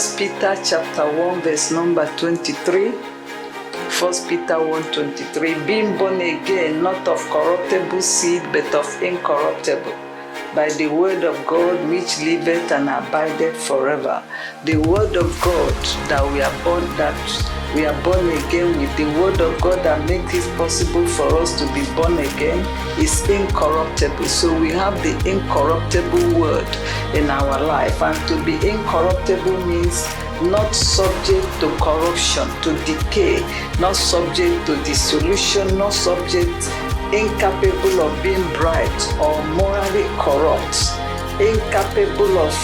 First Peter chapter 1 verse number 23. First Peter 1:23 being born again not of corruptible seed but of incorruptible by the word of God which liveth and abideth forever. The word of God that we are born that we are born again with the word of God that makes it possible for us to be born again is incorruptible. So we have the incorruptible word in our life and to be incorruptible means not subject to corruption, to decay, not subject to dissolution, not subject incapable of being bright or morally corrupt, incapable of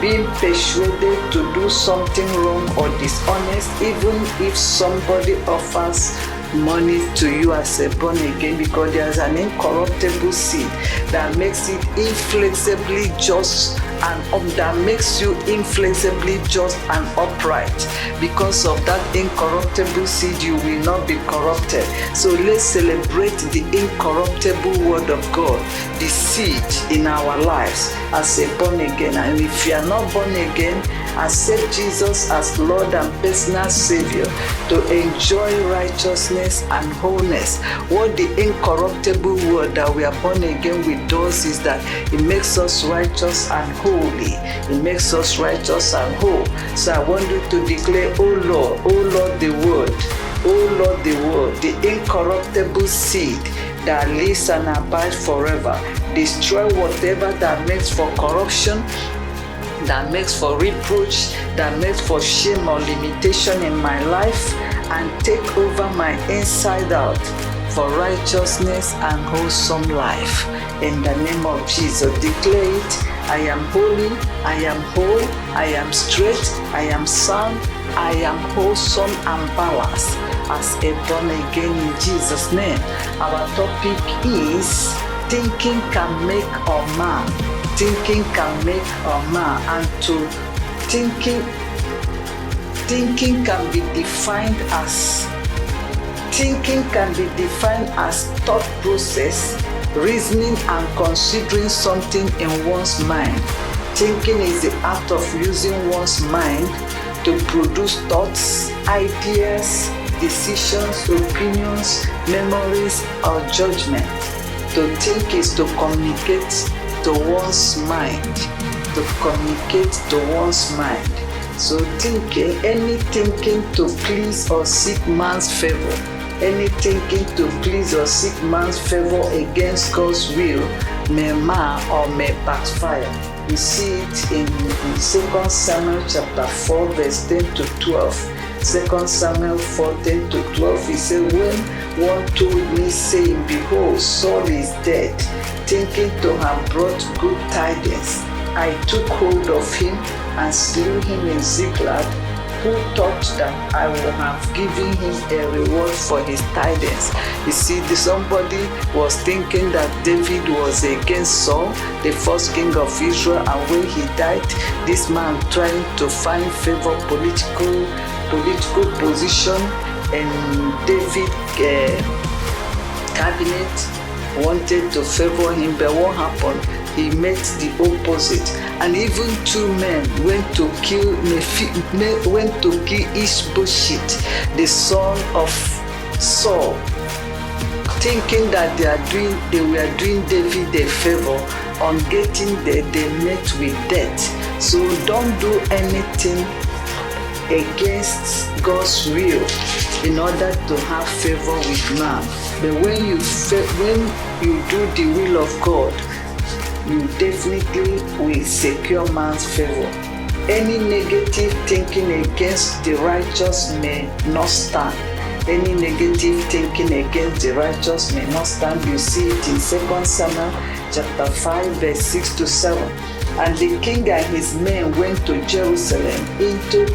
being persuaded to do something wrong or dishonest, even if somebody offers money to you as a born again, because there's an incorruptible seed that makes it inflexibly just and um, that makes you inflexibly just and upright. Because of that incorruptible seed, you will not be corrupted. So let's celebrate the incorruptible word of God, the seed in our lives as a born again. And if you are not born again, accept Jesus as Lord and personal Savior to enjoy righteousness and wholeness. What the incorruptible word that we are born again with does is that it makes us righteous and holy. It makes us righteous and whole. So I want you to declare, Oh Lord, Oh Lord, the word, Oh Lord, the word, the incorruptible seed that lives and abides forever. Destroy whatever that makes for corruption that makes for reproach, that makes for shame or limitation in my life, and take over my inside out for righteousness and wholesome life. In the name of Jesus, declare it. I am holy, I am whole, I am straight, I am sound, I am wholesome and balanced as a born again in Jesus' name. Our topic is thinking can make a man thinking can make a man and to thinking thinking can be defined as thinking can be defined as thought process reasoning and considering something in one's mind. Thinking is the act of using one's mind to produce thoughts ideas decisions opinions memories or judgment. To think is to communicate to one's mind, to communicate to one's mind. So thinking, any thinking to please or seek man's favor, any thinking to please or seek man's favor against God's will may mar or may backfire. We see it in, in 2 Samuel chapter 4, verse 10 to 12. 2 Samuel 14 to 12, he said, When one told me, saying, Behold, Saul is dead, thinking to have brought good tidings, I took hold of him and slew him in Ziklag, who thought that I would have given him a reward for his tidings. You see, somebody was thinking that David was against Saul, the first king of Israel, and when he died, this man trying to find favor, political, political position, and David uh, cabinet wanted to favor him, but what happened? He met the opposite, and even two men went to kill went to kill Ishbosheth, the son of Saul, thinking that they are doing they were doing David a favor. On getting there, they met with death. So don't do anything against God's will in order to have favor with man. But when you when you do the will of God, you definitely will secure man's favor. Any negative thinking against the righteous may not stand. Any negative thinking against the righteous may not stand. You see it in 2 Samuel chapter 5, verse 6 to 7. And the king and his men went to Jerusalem into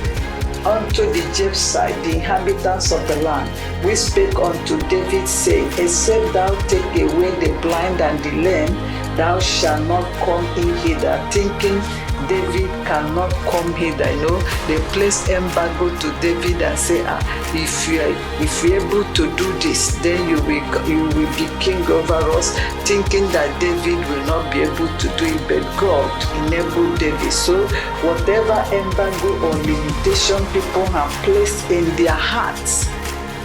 unto the Jebusites, uh, the inhabitants of the land. We spake unto David, saying, Except thou take away the blind and the lame, thou shalt not come in hither, thinking David cannot come hither. You know, they place embargo to David and say, ah, if you are if you're able to do this, then you will you will be king over us, thinking that David will not be able to do it, but God enabled David. So whatever embargo or limitation people have placed in their hearts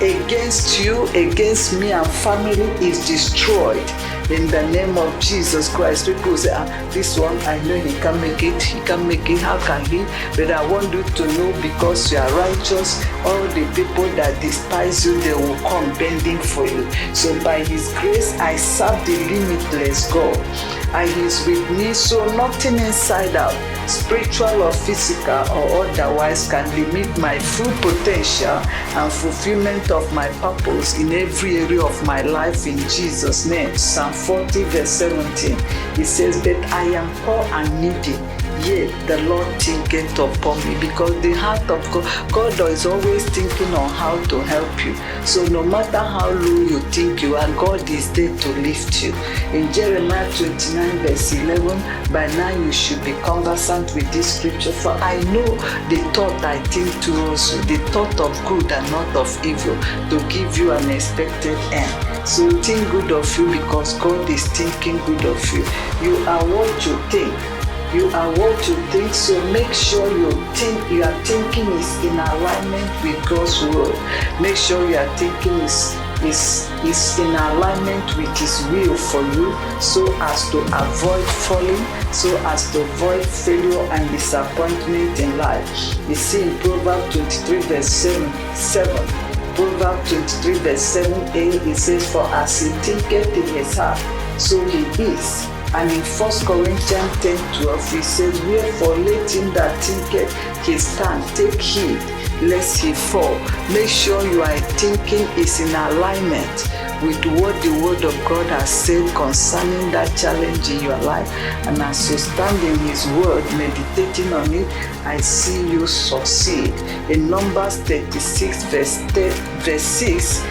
against you, against me and family is destroyed in the name of Jesus Christ. People say, ah, this one, I know he can make it, he can make it, how can he? But I want you to know because you are righteous, all the people that despise you, they will come bending for you. So by his grace, I serve the limitless God. And he's with me, so nothing inside out spiritual or physical or otherwise can limit my full potential and fulfillment of my purpose in every area of my life in Jesus' name. Psalm 40, verse 17. It says, But I am poor and needy yet the Lord thinketh upon me because the heart of God, God is always thinking on how to help you. So no matter how low you think you are, God is there to lift you. In Jeremiah 29 verse 11, by now you should be conversant with this scripture. For I know the thought I think towards you, the thought of good and not of evil, to give you an expected end. So think good of you because God is thinking good of you. You are what you think you are what you think so. Make sure you think your thinking is in alignment with god's word. Make sure your thinking is is is in alignment with his will for you so as to avoid falling so as to avoid failure and disappointment in life. You see in proverbs 23 verse 7 7 Proverbs 23 verse 7a it says for as he thinketh in his heart so he is and in 1 Corinthians 10 12, he says, Wherefore let him that thinketh his stand take heed lest he fall. Make sure your thinking is in alignment with what the word of God has said concerning that challenge in your life. And as you stand in his word, meditating on it, I see you succeed. In Numbers 36, verse, 10, verse 6,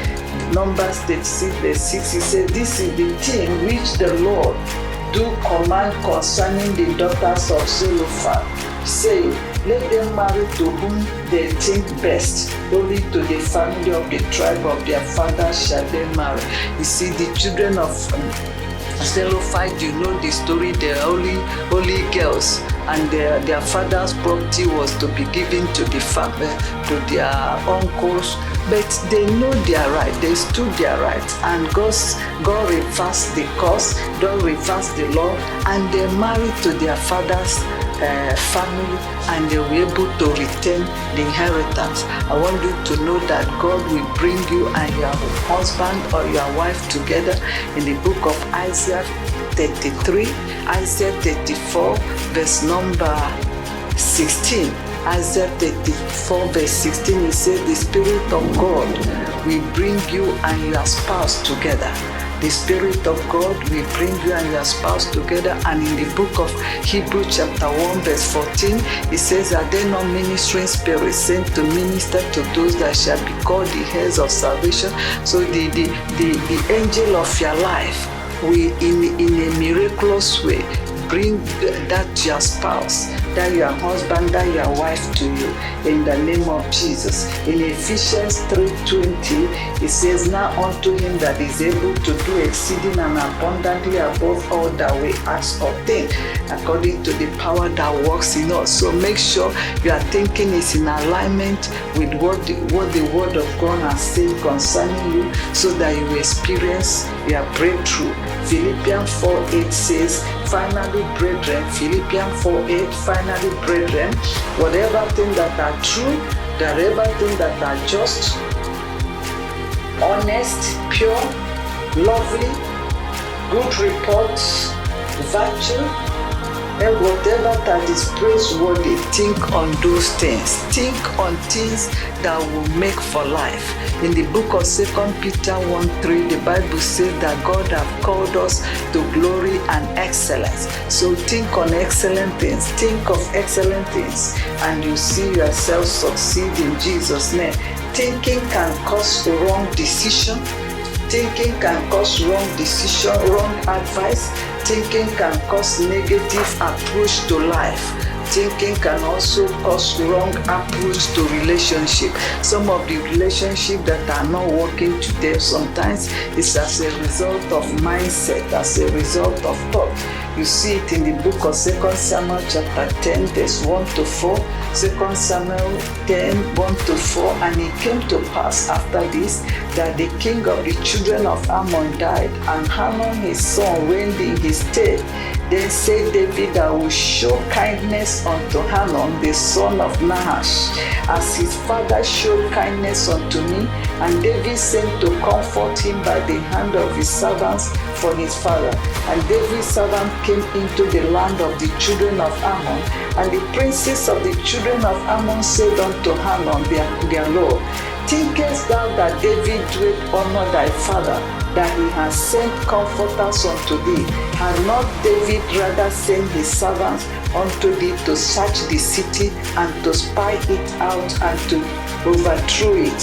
Numbers 36, verse 6, he said, This is the thing which the Lord do command concerning the daughters of Zelophehad, saying, Let them marry to whom they think best, only to the family of the tribe of their father shall they marry. You see, the children of um, Zelophehad, you know the story, they're only, and their, their father's property was to be given to the family, to their uncles, but they know their right, they stood their rights and God's, God reversed the cause, God reversed the law, and they married to their father's uh, family and they were able to retain the inheritance. I want you to know that God will bring you and your husband or your wife together in the book of Isaiah 33, Isaiah 34, verse number 16. Isaiah 34, verse 16, it says, The Spirit of God will bring you and your spouse together the Spirit of God will bring you and your spouse together. And in the book of Hebrew, chapter 1, verse 14, it says, Are there not ministering spirits sent to minister to those that shall be called the heirs of salvation? So the, the, the, the angel of your life will, in, in a miraculous way, bring that your spouse, that your husband, that your wife to you in the name of Jesus. In Ephesians 3:20, it says, Now unto him that is able to do exceeding and abundantly above all that we ask or think, according to the power that works in us. So make sure your thinking is in alignment with what the, what the word of God has said concerning you so that you experience your breakthrough. Philippians 4 8 says, Finally, brethren, Philippians 4 8, finally, brethren, whatever things that are true, whatever things that are just, honest, pure, lovely, good reports, virtue, and whatever that is praiseworthy, think on those things. Think on things that will make for life. In the book of Second Peter 1 3, the Bible says that God have called us to glory and excellence. So think on excellent things. Think of excellent things, and you see yourself succeed in Jesus' name. Thinking can cause the wrong decision. Thinking can cause wrong decision, wrong advice thinking can cause negative approach to life thinking can also cause wrong approach to relationship. Some of the relationship that are not working today sometimes is as a result of mindset, as a result of thought. You see it in the book of Second Samuel chapter 10, verse 1 to 4. 2 Samuel 10, 1 to 4. And it came to pass after this that the king of the children of Ammon died, and Hanun his son reigned in his stead. Then said David, I will show kindness unto Hanun, the son of Nahash, as his father showed kindness unto me. And David sent to comfort him by the hand of his servants for his father. And David's servant came into the land of the children of Ammon. And the princes of the children of Ammon said unto Hanun, their, their Lord, Thinkest thou that David doeth honor thy father? That he has sent comforters unto thee. Had not David rather sent his servants unto thee to search the city and to spy it out and to overthrow it?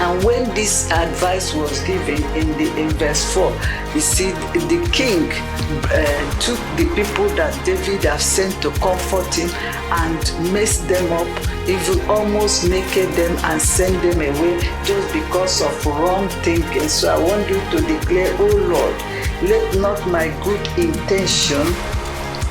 And when this advice was given in the in verse 4, you see the king uh, took the people that David had sent to comfort him and messed them up, even almost naked them and sent them away just because of wrong thinking. So I want you to declare, Oh Lord, let not my good intention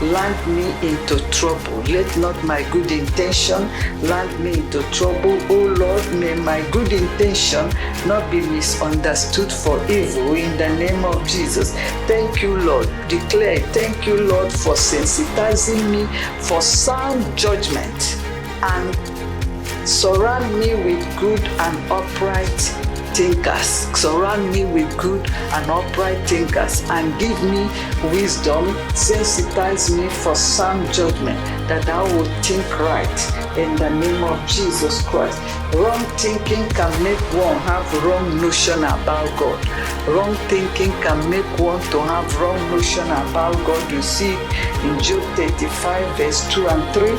land me into trouble. Let not my good intention land me into trouble. Oh Lord, may my good intention not be misunderstood for evil in the name of Jesus. Thank you, Lord. Declare, thank you, Lord, for sensitizing me for sound judgment and surround me with good and upright thinkers. Surround me with good and upright thinkers and give me wisdom. Sensitize me for sound judgment that I will think right in the name of Jesus Christ. Wrong thinking can make one have wrong notion about God. Wrong thinking can make one to have wrong notion about God. You see in Job 35 verse 2 and 3.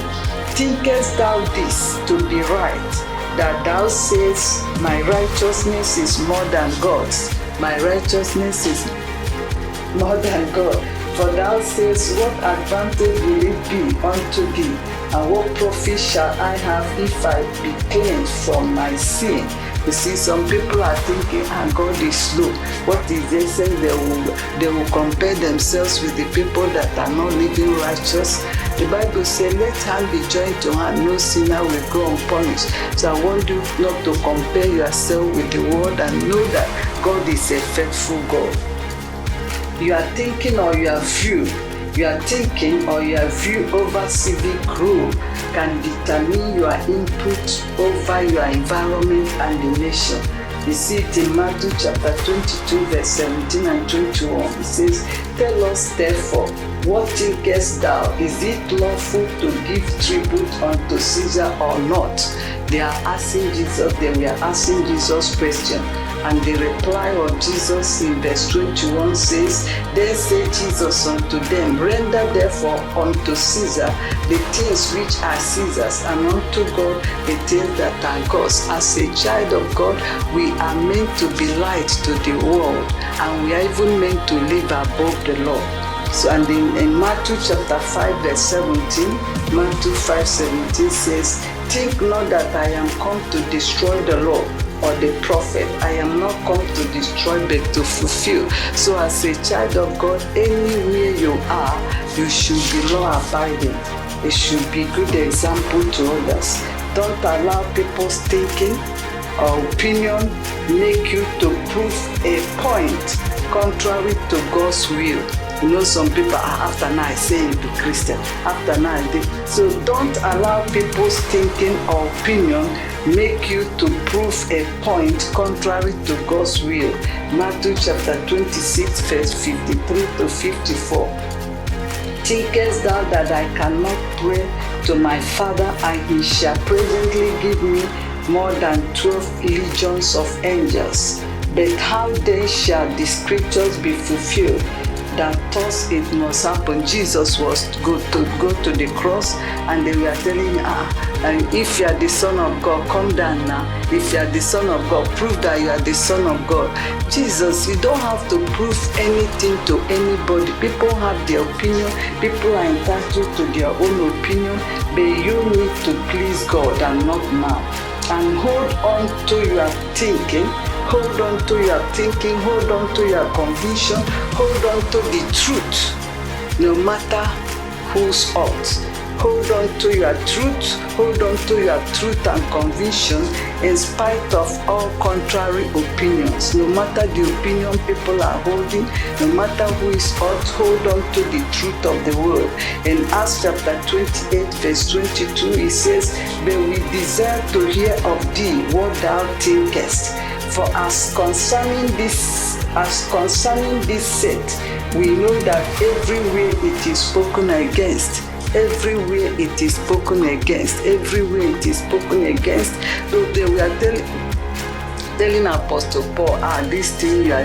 Thinkest thou this to be right? That thou sayest, My righteousness is more than God's. My righteousness is more than God. For thou sayest, What advantage will it be unto thee? And what profit shall I have if I be cleansed from my sin? You see, some people are thinking, ah, God is slow. What is they saying? They will, they will compare themselves with the people that are not living righteous. The Bible says, let hand be joined to hand, no sinner will go unpunished. So I want you not to compare yourself with the world and know that God is a faithful God. You are thinking or you are view, you are thinking or your view over civic rule can determine your input over your environment and the nation. You see it in Matthew chapter 22, verse 17 and 21. It says, Tell us therefore, what thinkest thou? Is it lawful to give tribute unto Caesar or not? They are asking Jesus, they were asking Jesus question. And the reply of Jesus in verse 21 says, Then said Jesus unto them, Render therefore unto Caesar the things which are Caesar's, and unto God the things that are God's. As a child of God, we are meant to be light to the world, and we are even meant to live above the law. So, and in, in Matthew chapter 5, verse 17, Matthew 5 17 says, Think not that I am come to destroy the law or the prophet. I am not come to destroy but to fulfill. So, as a child of God, anywhere you are, you should be law abiding. It should be good example to others. Don't allow people's thinking or opinion make you to prove a point contrary to God's will. You know, some people are after now I say you be Christian. After now, so don't allow people's thinking or opinion make you to prove a point contrary to God's will. Matthew chapter 26, verse 53 to 54. Thinkest thou that I cannot pray to my Father, and he shall presently give me more than twelve legions of angels? But how then shall the scriptures be fulfilled that thus it must happen. Jesus was go to go to the cross, and they were telling, ah, and if you are the Son of God, come down now. If you are the Son of God, prove that you are the Son of God. Jesus, you don't have to prove anything to anybody. People have their opinion, people are entitled to their own opinion, but you need to please God and not man. And hold on to your thinking, hold on to your thinking, hold on to your conviction, hold on to the truth, no matter who's out. Hold on to your truth, hold on to your truth and conviction in spite of all contrary opinions. No matter the opinion people are holding, no matter who is out, hold on to the truth of the word. In Acts chapter 28, verse 22, it says, But we desire to hear of thee what thou thinkest. For as concerning this, as concerning this set, we know that everywhere it is spoken against everywhere it is spoken against, everywhere it is spoken against, though they were telling telling Apostle Paul, ah, this thing you are,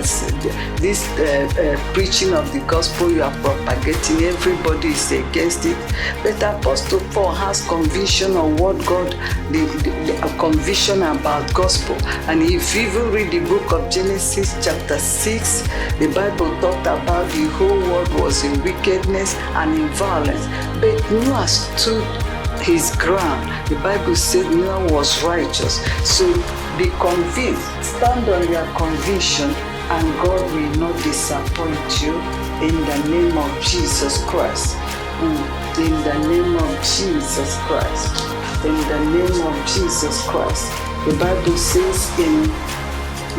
this uh, uh, preaching of the gospel you are propagating, everybody is against it. But Apostle Paul has conviction on what God, the, the, the conviction about gospel. And if you even read the book of Genesis, chapter 6, the Bible talked about the whole world was in wickedness and in violence. But Noah stood his ground. The Bible said Noah was righteous. So be convinced, stand on your conviction, and God will not disappoint you in the name of Jesus Christ. Mm. In the name of Jesus Christ. In the name of Jesus Christ. The Bible says in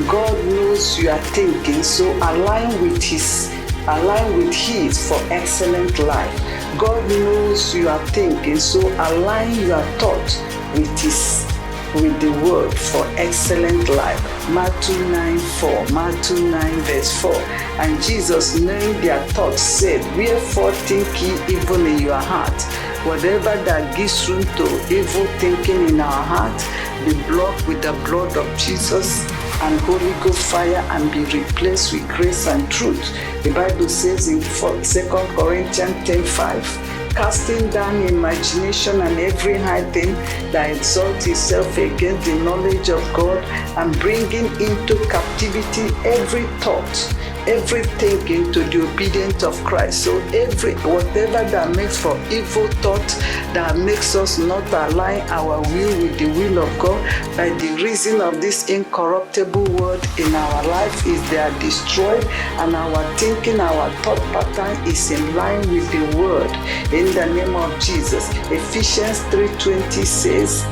God knows you are thinking, so align with his align with his for excellent life. God knows you are thinking, so align your thought with his with the word for excellent life. Matthew 9 4. Matthew 9 verse 4. And Jesus, knowing their thoughts, said, Wherefore think ye evil in your heart? Whatever that gives room to evil thinking in our heart, be blocked with the blood of Jesus and Holy Ghost fire and be replaced with grace and truth. The Bible says in 2 Corinthians 10 5 casting down imagination and every high thing that exalts itself against the knowledge of God, and bringing into captivity every thought everything into the obedience of Christ. So every whatever that makes for evil thought that makes us not align our will with the will of God by the reason of this incorruptible word in our life is they are destroyed and our thinking, our thought pattern is in line with the word in the name of Jesus. Ephesians 3:20 says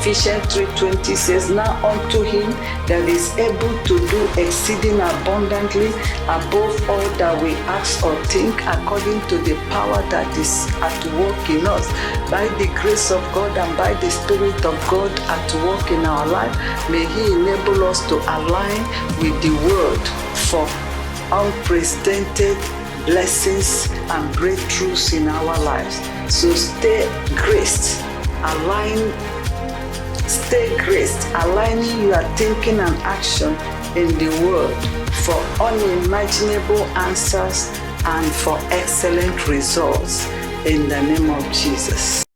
Ephesians 3:20 says, Now unto him that is able to do exceeding abundantly above all that we ask or think, according to the power that is at work in us, by the grace of God and by the Spirit of God at work in our life, may He enable us to align with the Word for unprecedented blessings and breakthroughs in our lives. So stay graced, align Stay graced, aligning your thinking and action in the world for unimaginable answers and for excellent results in the name of Jesus.